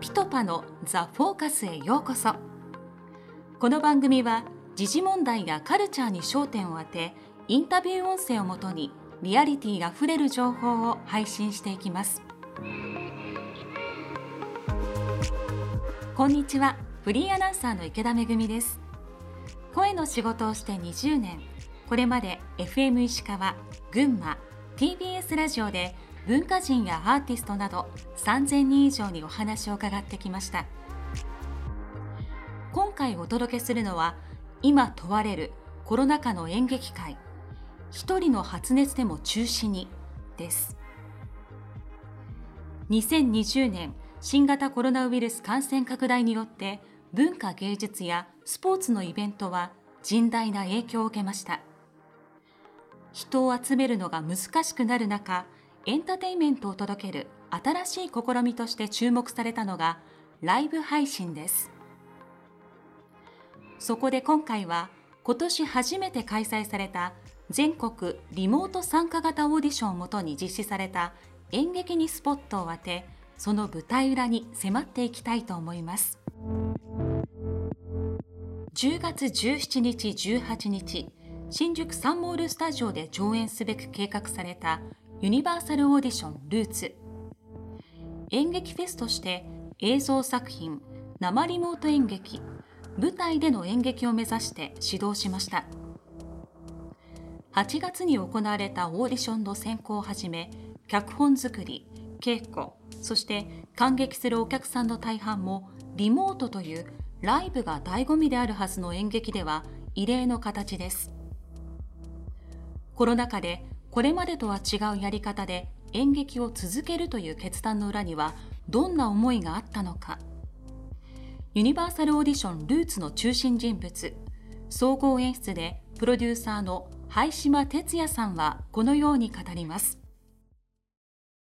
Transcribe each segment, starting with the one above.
ピトパのザ・フォーカスへようこそ。この番組は時事問題やカルチャーに焦点を当てインタビュー音声をもとにリアリティあふれる情報を配信していきます。こんにちは。フリーアナウンサーの池田めぐみです。声の仕事をして20年。これまで FM 石川群馬 TBS ラジオで文化人やアーティストなど3000人以上にお話を伺ってきました。今回お届けするのは今問われるコロナ禍の演劇界一人の発熱でも中止にです。2020年新型コロナウイルス感染拡大によって文化芸術やスポーツのイベントは甚大な影響を受けました。人を集めるのが難しくなる中エンターテインメントを届ける新しい試みとして注目されたのがライブ配信です。そこで今回は今年初めて開催された全国リモート参加型オーディションをもとに実施された演劇にスポットを当てその舞台裏に迫っていきたいと思います。10月17日18日新宿サンモールスタジオで上演すべく計画されたユニバーサルオーディションルーツ。演劇フェスとして映像作品生リモート演劇舞台での演劇を目指して指導しました。8月に行われたオーディションの選考をはじめ脚本作り稽古そして感激するお客さんの大半もリモートというライブが醍醐味であるはずの演劇では異例の形です。コロナ禍でこれまでとは違うやり方で演劇を続けるという決断の裏にはどんな思いがあったのか。ユニバーサルオーディションルーツの中心人物総合演出でプロデューサーの灰島哲也さんはこのように語ります。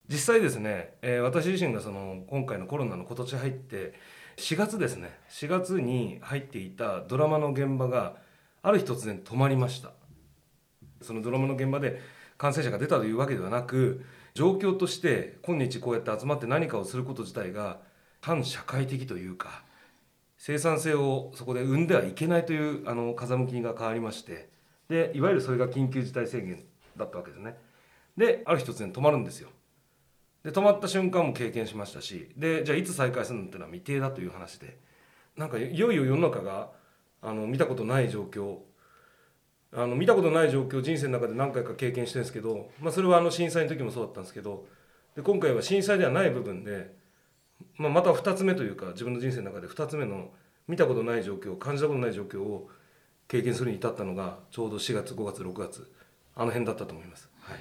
実際ですね、え、私自身がその今回のコロナの今年入って4月ですね4月に入っていたドラマの現場がある日突然止まりました。そのドラマの現場で感染者が出たというわけではなく状況として今日こうやって集まって何かをすること自体が反社会的というか生産性をそこで生んではいけないというあの風向きが変わりましてでいわゆるそれが緊急事態宣言だったわけですね。である日突然止まるんですよ。で止まった瞬間も経験しましたしでじゃあいつ再開するのっていうのは未定だという話でなんかいよいよ世の中があの見たことない状況あの見たことない状況人生の中で何回か経験してるんですけど、まあ、それはあの震災の時もそうだったんですけどで今回は震災ではない部分で、まあ、また2つ目というか自分の人生の中で2つ目の見たことない状況感じたことない状況を経験するに至ったのがちょうど4月5月6月あの辺だったと思います。はい、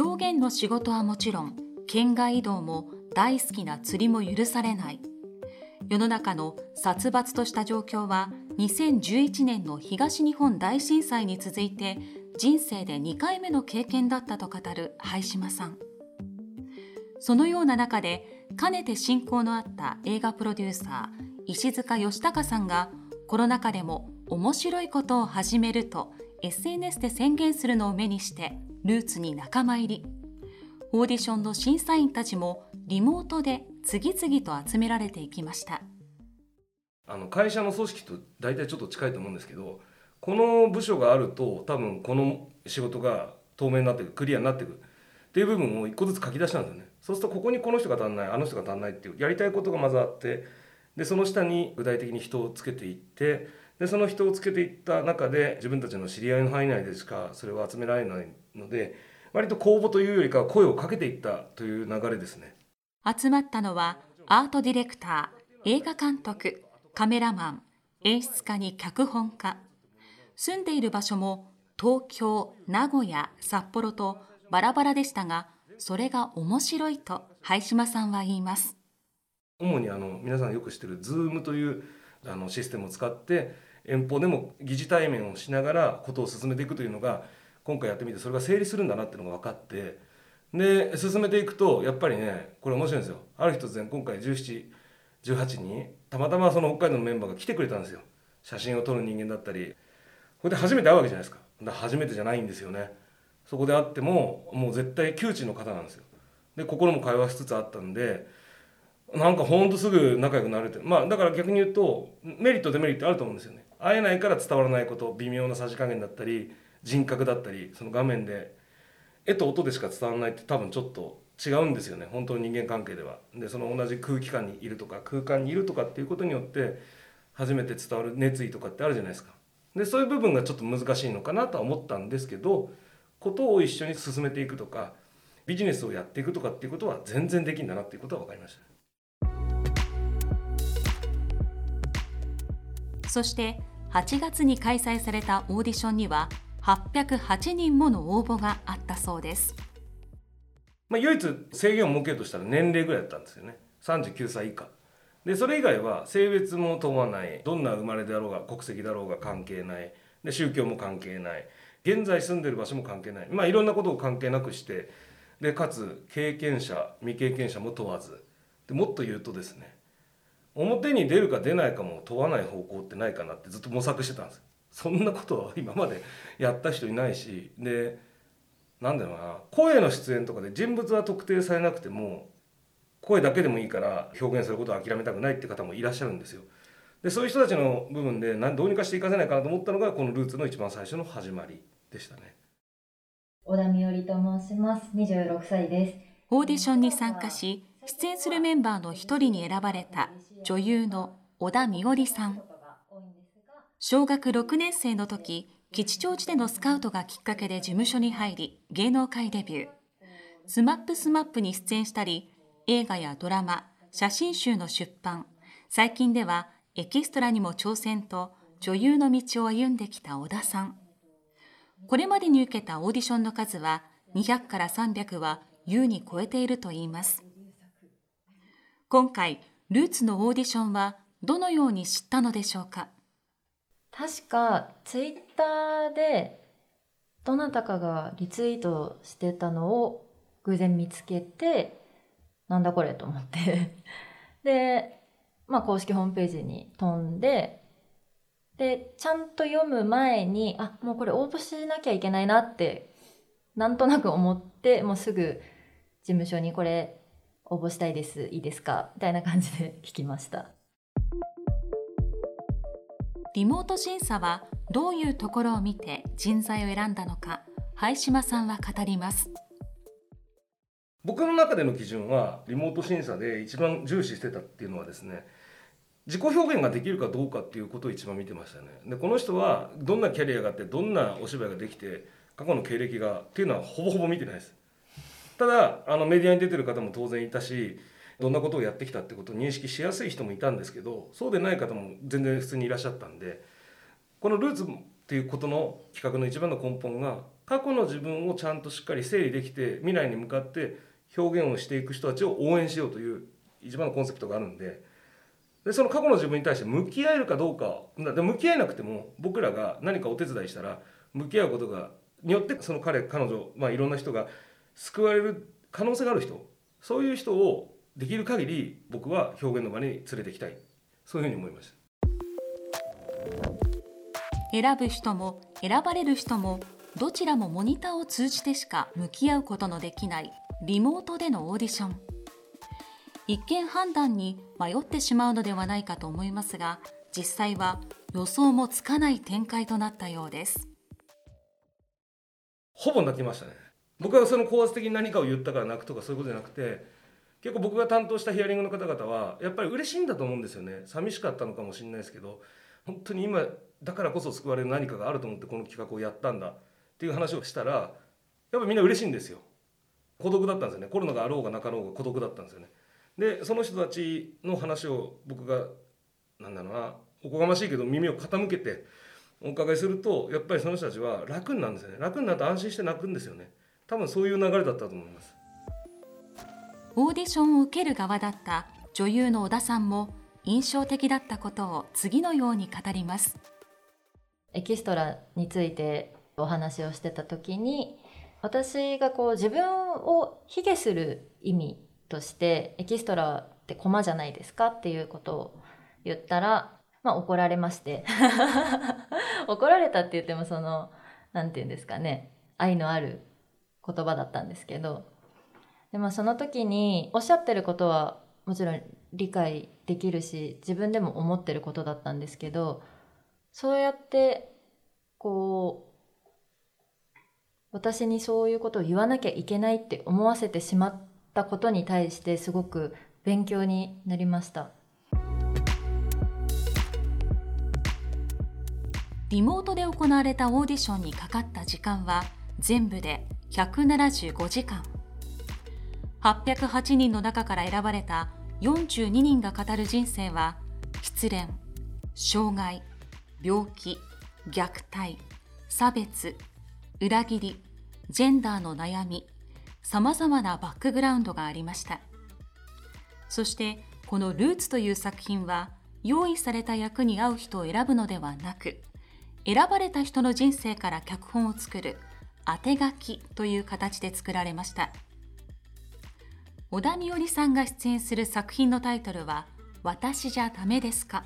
表現の仕事はもちろん県外移動も大好きな釣りも許されない世の中の殺伐とした状況は2011年の東日本大震災に続いて人生で2回目の経験だったと語る灰島さん。そのような中でかねて親交のあった映画プロデューサー石塚義孝さんがコロナ禍でも面白いことを始めると SNS で宣言するのを目にしてルーツに仲間入り。オーディションの審査員たちもリモートで次々と集められていきました。あの会社の組織と大体ちょっと近いと思うんですけどこの部署があると多分この仕事が透明になっていくクリアになっていくっていう部分を一個ずつ書き出したんですよね。そうするとここにこの人が足んないあの人が足んないっていうやりたいことがまずあってでその下に具体的に人をつけていってでその人をつけていった中で自分たちの知り合いの範囲内でしかそれを集められないので割と公募というよりかは声をかけていったという流れですね。集まったのはアートディレクター映画監督カメラマン演出家に脚本家。住んでいる場所も東京名古屋札幌とバラバラでしたがそれが面白いと灰島さんは言います。主にあの皆さんよく知ってる Zoom というあのシステムを使って遠方でも疑似対面をしながらことを進めていくというのが今回やってみてそれが成立するんだなっていうのが分かって。で進めていくとやっぱりねこれ面白いんですよ。ある日突然今回17 18にたまたまその北海道のメンバーが来てくれたんですよ。写真を撮る人間だったり。これで初めて会うわけじゃないですか。だ初めてじゃないんですよね。そこで会ってももう絶対窮地の方なんですよ。で心も会話しつつあったんでなんかほんとすぐ仲良くなれて。まあだから逆に言うとメリットデメリットあると思うんですよね。会えないから伝わらないこと微妙なさじ加減だったり人格だったりその画面で絵と音でしか伝わらないって多分ちょっと違うんですよね本当の人間関係では。でその同じ空気感にいるとか空間にいるとかっていうことによって初めて伝わる熱意とかってあるじゃないですか。でそういう部分がちょっと難しいのかなとは思ったんですけどことを一緒に進めていくとかビジネスをやっていくとかっていうことは全然できんだなっていうことは分かりました。そして8月に開催されたオーディションには808人もの応募があったそうです。まあ、唯一制限を設けるとしたら年齢ぐらいだったんですよね。39歳以下。でそれ以外は性別も問わない。どんな生まれであろうが国籍だろうが関係ない。で宗教も関係ない。現在住んでる場所も関係ない。まあいろんなことを関係なくして。でかつ経験者未経験者も問わず。でもっと言うとですね表に出るか出ないかも問わない方向ってないかなってずっと模索してたんです。そんなことは今までやった人いないし。でなんだろうな声の出演とかで人物は特定されなくても声だけでもいいから表現することを諦めたくないって方もいらっしゃるんですよ。でそういう人たちの部分でどうにかしていかせないかなと思ったのがこのルーツの一番最初の始まりでしたね。小田美織と申します。26歳です。オーディションに参加し出演するメンバーの一人に選ばれた女優の小田美織さん。小学6年生の時吉祥寺でのスカウトがきっかけで事務所に入り芸能界デビュー。スマップスマップに出演したり映画やドラマ写真集の出版。最近ではエキストラにも挑戦と女優の道を歩んできた小田さん。これまでに受けたオーディションの数は200から300は優に超えているといいます。今回ルーツのオーディションはどのように知ったのでしょうか？確かツイッターでどなたかがリツイートしてたのを偶然見つけてなんだこれと思って。で、まあ、公式ホームページに飛んででちゃんと読む前にあもうこれ応募しなきゃいけないなってなんとなく思ってもうすぐ事務所にこれ応募したいですいいですかみたいな感じで聞きました。リモート審査はどういうところを見て人材を選んだのか灰島さんは語ります。僕の中での基準はリモート審査で一番重視してたっていうのはですね自己表現ができるかどうかっていうことを一番見てましたね。でこの人はどんなキャリアがあってどんなお芝居ができて過去の経歴がっていうのはほぼほぼ見てないです。ただあのメディアに出てる方も当然いたしどんなことをやってきたってことを認識しやすい人もいたんですけどそうでない方も全然普通にいらっしゃったんでこのルーツっていうことの企画の一番の根本が過去の自分をちゃんとしっかり整理できて未来に向かって表現をしていく人たちを応援しようという一番のコンセプトがあるんででその過去の自分に対して向き合えるかどうかで向き合えなくても僕らが何かお手伝いしたら向き合うことがによってその彼彼女、まあ、いろんな人が救われる可能性がある人そういう人をできる限り僕は表現の場に連れていきたい。そういうふうに思いました。選ぶ人も選ばれる人もどちらもモニターを通じてしか向き合うことのできないリモートでのオーディション。一見判断に迷ってしまうのではないかと思いますが実際は予想もつかない展開となったようです。ほぼ泣きましたね。僕はその高圧的に何かを言ったから泣くとかそういうことじゃなくて結構僕が担当したヒアリングの方々はやっぱり嬉しいんだと思うんですよね。寂しかったのかもしれないですけど本当に今だからこそ救われる何かがあると思ってこの企画をやったんだっていう話をしたらやっぱみんな嬉しいんですよ。孤独だったんですよね。コロナがあろうがなかろうが孤独だったんですよね。でその人たちの話を僕がなんだろうなおこがましいけど耳を傾けてお伺いするとやっぱりその人たちは楽になるんですよね。楽になると安心して泣くんですよね。多分そういう流れだったと思います。オーディションを受ける側だった女優の小田さんも印象的だったことを次のように語ります。エキストラについてお話をしてた時に私がこう自分を卑下する意味としてエキストラって駒じゃないですかっていうことを言ったら、まあ、怒られまして。怒られたって言ってもその何て言うんですかね。愛のある言葉だったんですけど。でもその時におっしゃってることはもちろん理解できるし自分でも思ってることだったんですけどそうやってこう私にそういうことを言わなきゃいけないって思わせてしまったことに対してすごく勉強になりました。リモートで行われたオーディションにかかった時間は全部で175時間。808人の中から選ばれた42人が語る人生は失恋障害病気虐待差別裏切りジェンダーの悩みさまざまなバックグラウンドがありました。そしてこの「ルーツ」という作品は用意された役に合う人を選ぶのではなく選ばれた人の人生から脚本を作る当て書きという形で作られました。小田美織さんが出演する作品のタイトルは「私じゃダメですか?」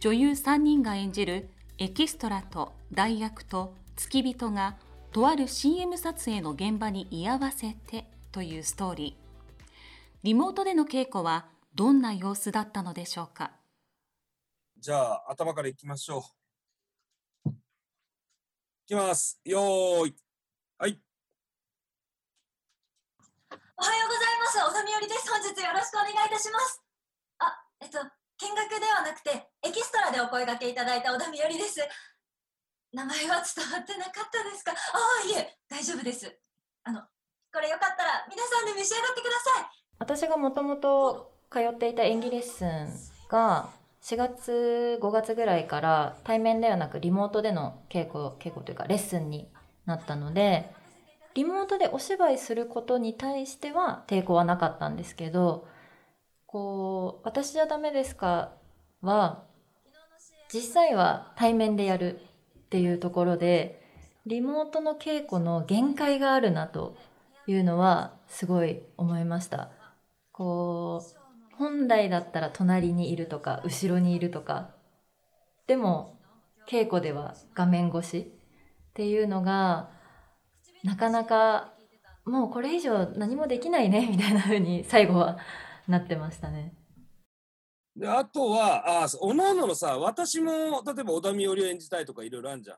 女優3人が演じるエキストラと代役と付き人がとある CM 撮影の現場に居合わせてというストーリーリモートでの稽古はどんな様子だったのでしょうか？じゃあ頭からいきましょういきます。よー。い。おはようございます。小田美織です。本日よろしくお願いいたします。あ、えっと、見学ではなくて、エキストラでお声掛けいただいた小田美織です。名前は伝わってなかったですか？ああ、いえ、大丈夫です。あの、これよかったら皆さんで召し上がってください。私がもともと通っていた演技レッスンが4月5月ぐらいから対面ではなくリモートでの稽古稽古というかレッスンになったのでリモートでお芝居することに対しては抵抗はなかったんですけどこう「私じゃダメですか?」は実際は対面でやるっていうところでリモートの稽古の限界があるなというのはすごい思いました。こう本来だったら隣にいるとか後ろにいるとかでも稽古では画面越しっていうのがなかなかもうこれ以上何もできないねみたいな風に最後はなってましたね。で、あとは、あ、おのおののさ、私も、例えば小田美織を演じたいとかいろいろあるじゃん。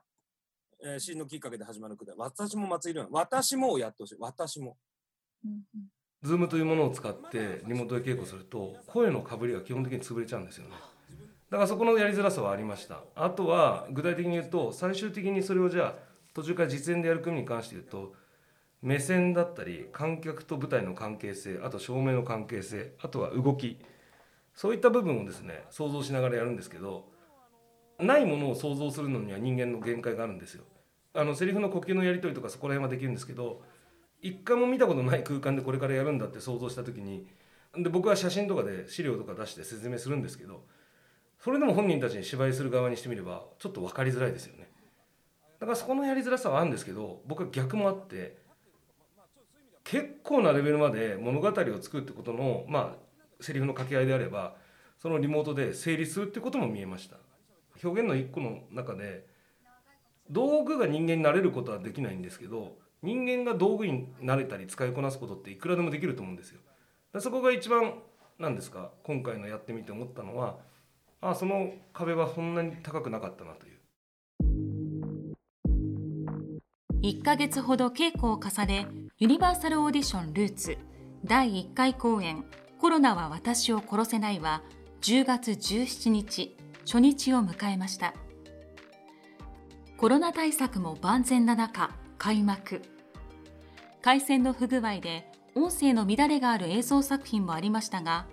えー、真のきっかけで始まるくらい。私も松井亮私もをやってほしい。私も。ズームというものを使ってリモートで稽古すると声のかぶりが基本的に潰れちゃうんですよねだからそこのやりづらさはありましたあとは具体的に言うと最終的にそれをじゃあ途中から実演でやる組に関して言うと目線だったり観客と舞台の関係性あと照明の関係性あとは動きそういった部分をですね想像しながらやるんですけどないものを想像するのには人間の限界があるんですよ。あのセリフの呼吸のやり取りとかそこら辺はできるんですけど一回も見たことない空間でこれからやるんだって想像した時にで僕は写真とかで資料とか出して説明するんですけどそれでも本人たちに芝居する側にしてみればちょっと分かりづらいですよね。だからそこのやりづらさはあるんですけど僕は逆もあって結構なレベルまで物語を作るってことのまあセリフの掛け合いであればそのリモートで成立するってことも見えました表現の一個の中で道具が人間になれることはできないんですけど人間が道具になれたり使いこなすことっていくらでもできると思うんですよ。そこが一番なんですか今回のやってみて思ったのはあその壁はそんなに高くなかったなという。1ヶ月ほど稽古を重ねユニバーサルオーディションルーツ第1回公演「コロナは私を殺せない」は10月17日初日を迎えました。コロナ対策も万全な中開幕。回線の不具合で音声の乱れがある映像作品もありましたが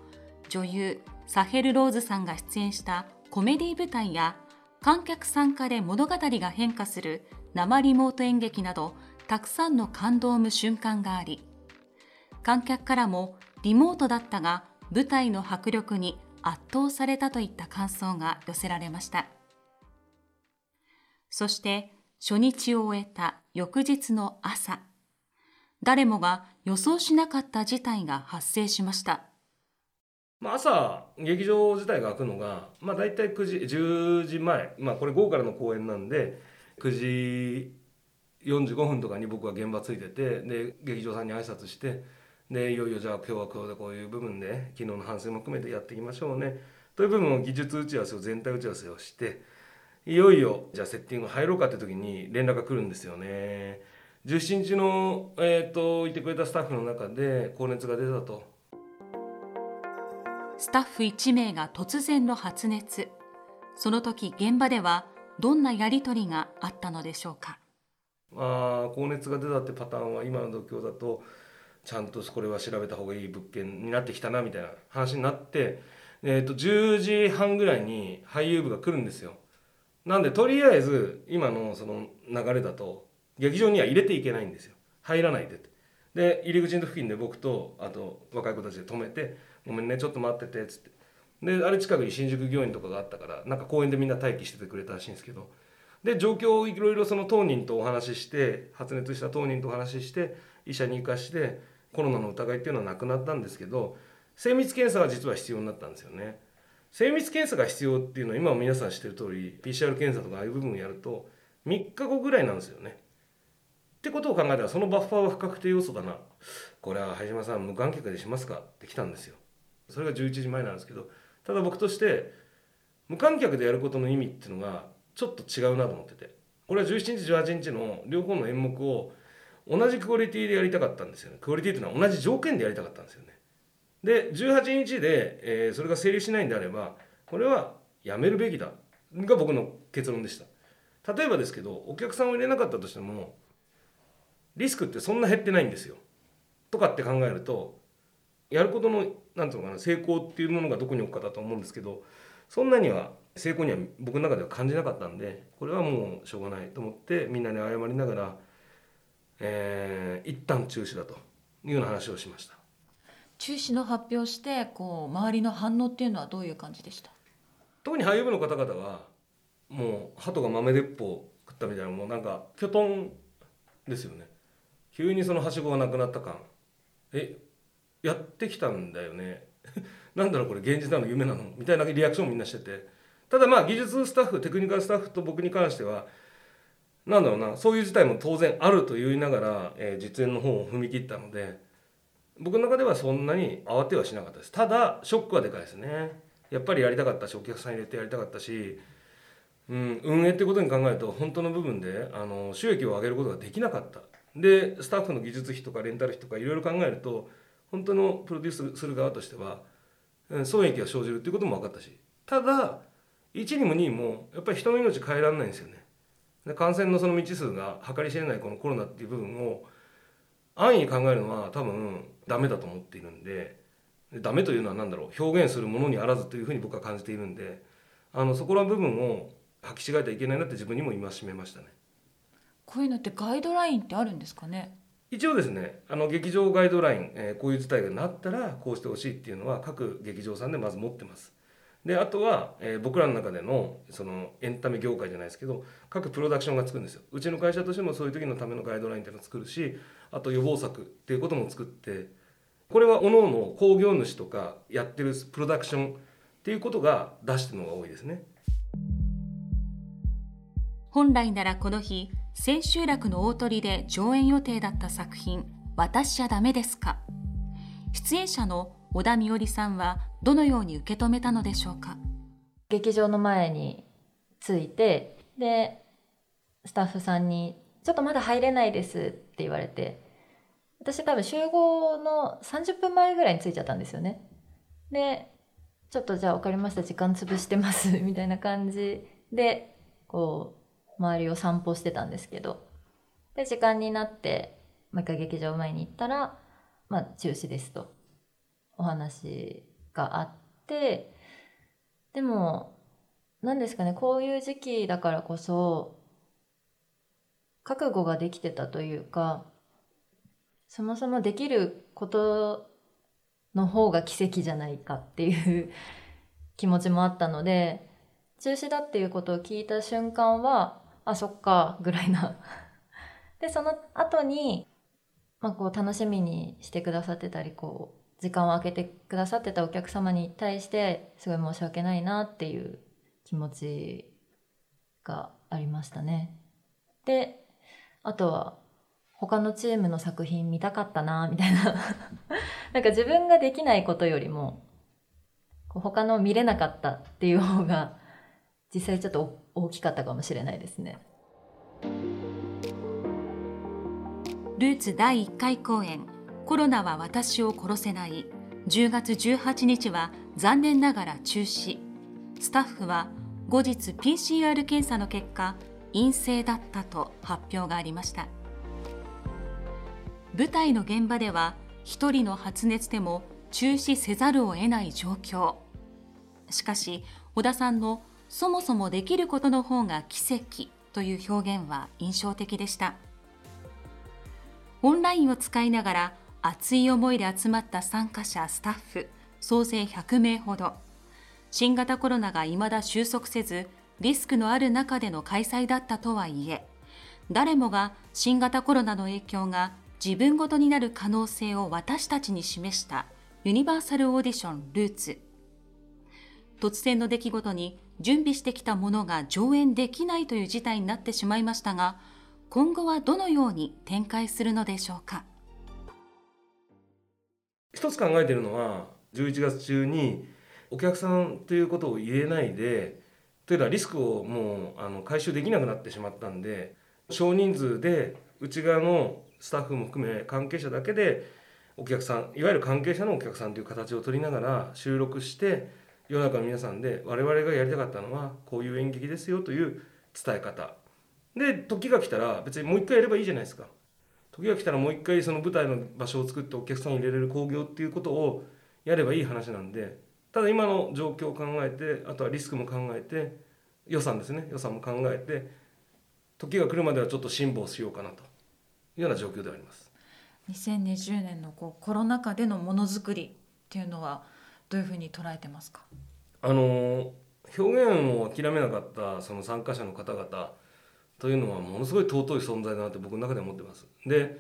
女優サヘル・ローズさんが出演したコメディ舞台や観客参加で物語が変化する生リモート演劇などたくさんの感動を生む瞬間があり観客からもリモートだったが舞台の迫力に圧倒されたといった感想が寄せられました。そして初日を終えた翌日の朝誰もが予想しなかった事態が発生しました。まあ、朝劇場自体が開くのが、まあ、大体9時10時前、まあ、これ午後からの公演なんで9時45分とかに僕は現場ついててで劇場さんに挨拶してでいよいよじゃあ今日は今日でこういう部分で昨日の反省も含めてやっていきましょうね。という部分を技術打ち合わせを全体打ち合わせをしていよいよじゃあセッティング入ろうかって時に連絡が来るんですよね。17日の、えーと、いてくれたスタッフの中で高熱が出たと。スタッフ1名が突然の発熱。その時現場ではどんなやり取りがあったのでしょうか？あ高熱が出たってパターンは今の状況だとちゃんとこれは調べた方がいい物件になってきたなみたいな話になって、えー、と10時半ぐらいに俳優部が来るんですよ。なんでとりあえず今のその流れだと劇場には入れていけないんですよ。入らないでって。で入り口の付近で僕とあと若い子たちで止めて「ごめんねちょっと待ってて」っつって。であれ近くに新宿御苑とかがあったからなんか公園でみんな待機しててくれたらしいんですけどで状況をいろいろその当人とお話しして発熱した当人とお話しして医者に行かしてコロナの疑いっていうのはなくなったんですけど精密検査は実は必要になったんですよね。精密検査が必要っていうのは今も皆さん知ってる通り PCR 検査とかああいう部分をやると3日後ぐらいなんですよね。ってことを考えたらそのバッファーは不確定要素だなこれは林島さん無観客でしますか？って来たんですよ。それが11時前なんですけどただ僕として無観客でやることの意味っていうのがちょっと違うなと思ってて。これは17日18日の両方の演目を同じクオリティでやりたかったんですよね。クオリティっていうのは同じ条件でやりたかったんですよね。で18日で、えー、それが成立しないんであればこれはやめるべきだ。が僕の結論でした。例えばですけどお客さんを入れなかったとしてもリスクってそんな減ってないんですよ。とかって考えるとやることの何ていうのかな成功っていうものがどこに置くかだと思うんですけどそんなには成功には僕の中では感じなかったんでこれはもうしょうがないと思ってみんなに謝りながら、えー、一旦中止だというような話をしました。中止の発表してこう周りの反応っていうのはどういう感じでした？特に俳優部の方々はもう鳩が豆鉄砲食ったみたいなもうなんかきょとんですよね。急にそのはしごがなくなった感。えやってきたんだよね。なんだろうこれ現実なの夢なの？みたいなリアクションをみんなしてて。ただまあ技術スタッフテクニカルスタッフと僕に関してはなんだろうなそういう事態も当然あると言いながら、えー、実演の方を踏み切ったので僕の中ではそんなに慌てはしなかったです。ただショックはでかいですね。やっぱりやりたかったしお客さん入れてやりたかったし、うん、運営ってことに考えると本当の部分であの収益を上げることができなかった。でスタッフの技術費とかレンタル費とかいろいろ考えると本当のプロデュースする側としては損益が生じるっていうことも分かったし。ただ1にも2にもやっぱり人の命変えられないんですよね。で感染のその未知数が計り知れないこのコロナっていう部分を安易に考えるのは多分ダメだと思っているんでダメというのは何だろう表現するものにあらずというふうに僕は感じているんであのそこの部分を履き違えてはいけないなって自分にも戒めましたね。こういうのってガイドラインってあるんですかね？一応ですねあの劇場ガイドライン、えー、こういう事態がなったらこうしてほしいっていうのは各劇場さんでまず持ってます。であとは、えー、僕らの中でのそのエンタメ業界じゃないですけど各プロダクションがつくんですよ。うちの会社としてもそういう時のためのガイドラインっていうのを作るしあと予防策っていうことも作ってこれは各々興行主とかやってるプロダクションっていうことが出してるのが多いですね。本来ならこの日千秋楽の大鳥で上演予定だった作品「私じゃダメですか」出演者の小田美織さんはどのように受け止めたのでしょうか？劇場の前に着いてでスタッフさんに「ちょっとまだ入れないです」って言われて私多分集合の30分前ぐらいに着いちゃったんですよね。でちょっとじゃあ分かりました。時間潰してますみたいな感じでこう周りを散歩してたんですけどで時間になってもう一回劇場前に行ったらまあ中止ですと。お話があってでも何ですかねこういう時期だからこそ覚悟ができてたというかそもそもできることの方が奇跡じゃないかっていう 気持ちもあったので中止だっていうことを聞いた瞬間はあそっかぐらいな でその後にまあこう楽しみにしてくださってたりこう時間を空けてくださってたお客様に対してすごい申し訳ないなっていう気持ちがありましたね。であとは他のチームの作品見たかったなみたいな なんか自分ができないことよりもこう他の見れなかったっていう方が実際ちょっと大きかったかもしれないですね。ルーツ第1回公演「コロナは私を殺せない」10月18日は残念ながら中止。スタッフは後日 PCR 検査の結果陰性だったと発表がありました。舞台の現場では1人の発熱でも中止せざるを得ない状況。しかし小田さんのそもそもできることの方が奇跡という表現は印象的でした。オンラインを使いながら熱い思いで集まった参加者スタッフ総勢100名ほど。新型コロナが未だ収束せずリスクのある中での開催だったとはいえ誰もが新型コロナの影響が自分ごとになる可能性を私たちに示したユニバーサルオーディションルーツ。突然の出来事に準備してきたものが上演できないという事態になってしまいましたが今後はどのように展開するのでしょうか？一つ考えているのは11月中にお客さんということを入れないでというのはリスクをもうあの回収できなくなってしまったんで少人数で内側のスタッフも含め関係者だけでお客さんいわゆる関係者のお客さんという形を取りながら収録して世の中の皆さんで我々がやりたかったのはこういう演劇ですよという伝え方。で時が来たら別にもう一回やればいいじゃないですか。時が来たらもう一回その舞台の場所を作ってお客さんに入れれる興行っていうことをやればいい話なんでただ今の状況を考えてあとはリスクも考えて予算ですね。予算も考えて時が来るまではちょっと辛抱しようかなというような状況であります。2020年のこうコロナ禍でのものづくりっていうのはどういうふうに捉えてますか？あの表現を諦めなかったその参加者の方々というのはものすごい尊い存在だなって僕の中で思ってます。で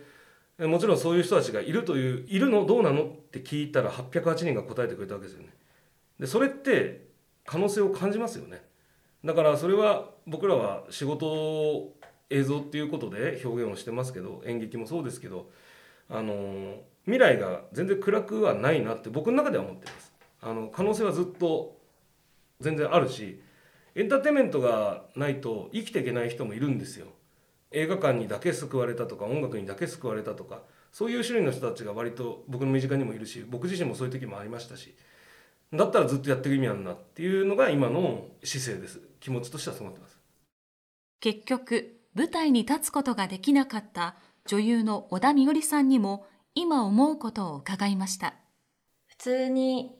もちろんそういう人たちがいるといういるのどうなのって聞いたら808人が答えてくれたわけですよね。でそれって可能性を感じますよね。だからそれは僕らは仕事映像っていうことで表現をしてますけど演劇もそうですけどあの未来が全然暗くはないなって僕の中では思ってます。あの可能性はずっと全然あるしエンターテインメントがないと生きていけない人もいるんですよ。映画館にだけ救われたとか音楽にだけ救われたとかそういう種類の人たちが割と僕の身近にもいるし僕自身もそういう時もありましたしだったらずっとやっていく意味あるなっていうのが今の姿勢です。気持ちとしてはそう思ってます。結局舞台に立つことができなかった女優の小田美織さんにも今思うことを伺いました。普通に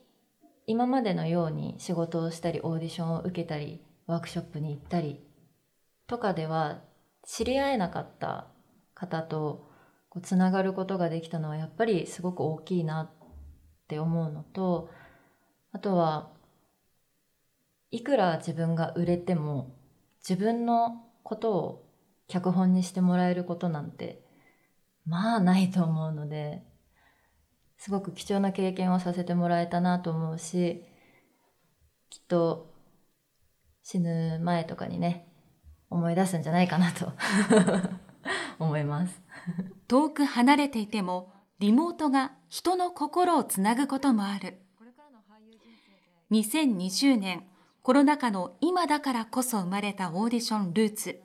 今までのように仕事をしたりオーディションを受けたりワークショップに行ったりとかでは知り合えなかった方とこうつながることができたのはやっぱりすごく大きいなって思うのとあとはいくら自分が売れても自分のことを脚本にしてもらえることなんてまあないと思うのですごく貴重な経験をさせてもらえたなと思うしきっと死ぬ前とかにね思い出すんじゃないかなと 思います。遠く離れていてもリモートが人の心をつなぐこともある。2020年コロナ禍の今だからこそ生まれたオーディションルーツ。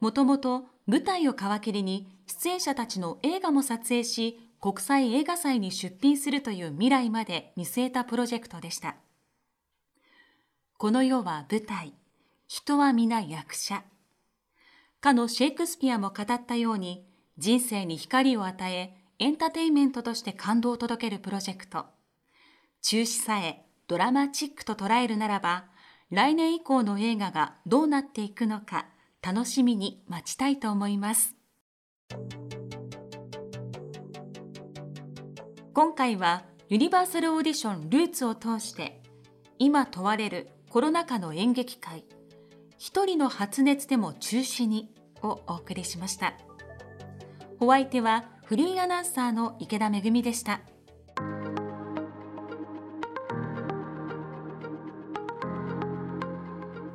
もともと舞台を皮切りに出演者たちの映画も撮影し国際映画祭に出品するという未来まで見据えたプロジェクトでした。この世は舞台。人は皆役者。かのシェイクスピアも語ったように人生に光を与えエンターテインメントとして感動を届けるプロジェクト。中止さえドラマチックと捉えるならば来年以降の映画がどうなっていくのか楽しみに待ちたいと思います。今回はユニバーサルオーディションルーツを通して今問われるコロナ禍の演劇界一人の発熱でも中止にをお送りしました。お相手はフリーアナウンサーの池田めぐみでした。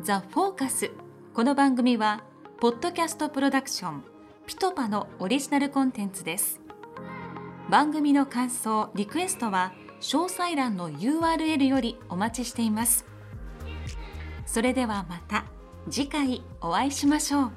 ザ・フォーカスこの番組はポッドキャストプロダクションピトパのオリジナルコンテンツです。番組の感想リクエストは詳細欄の URL よりお待ちしています。それではまた次回お会いしましょう。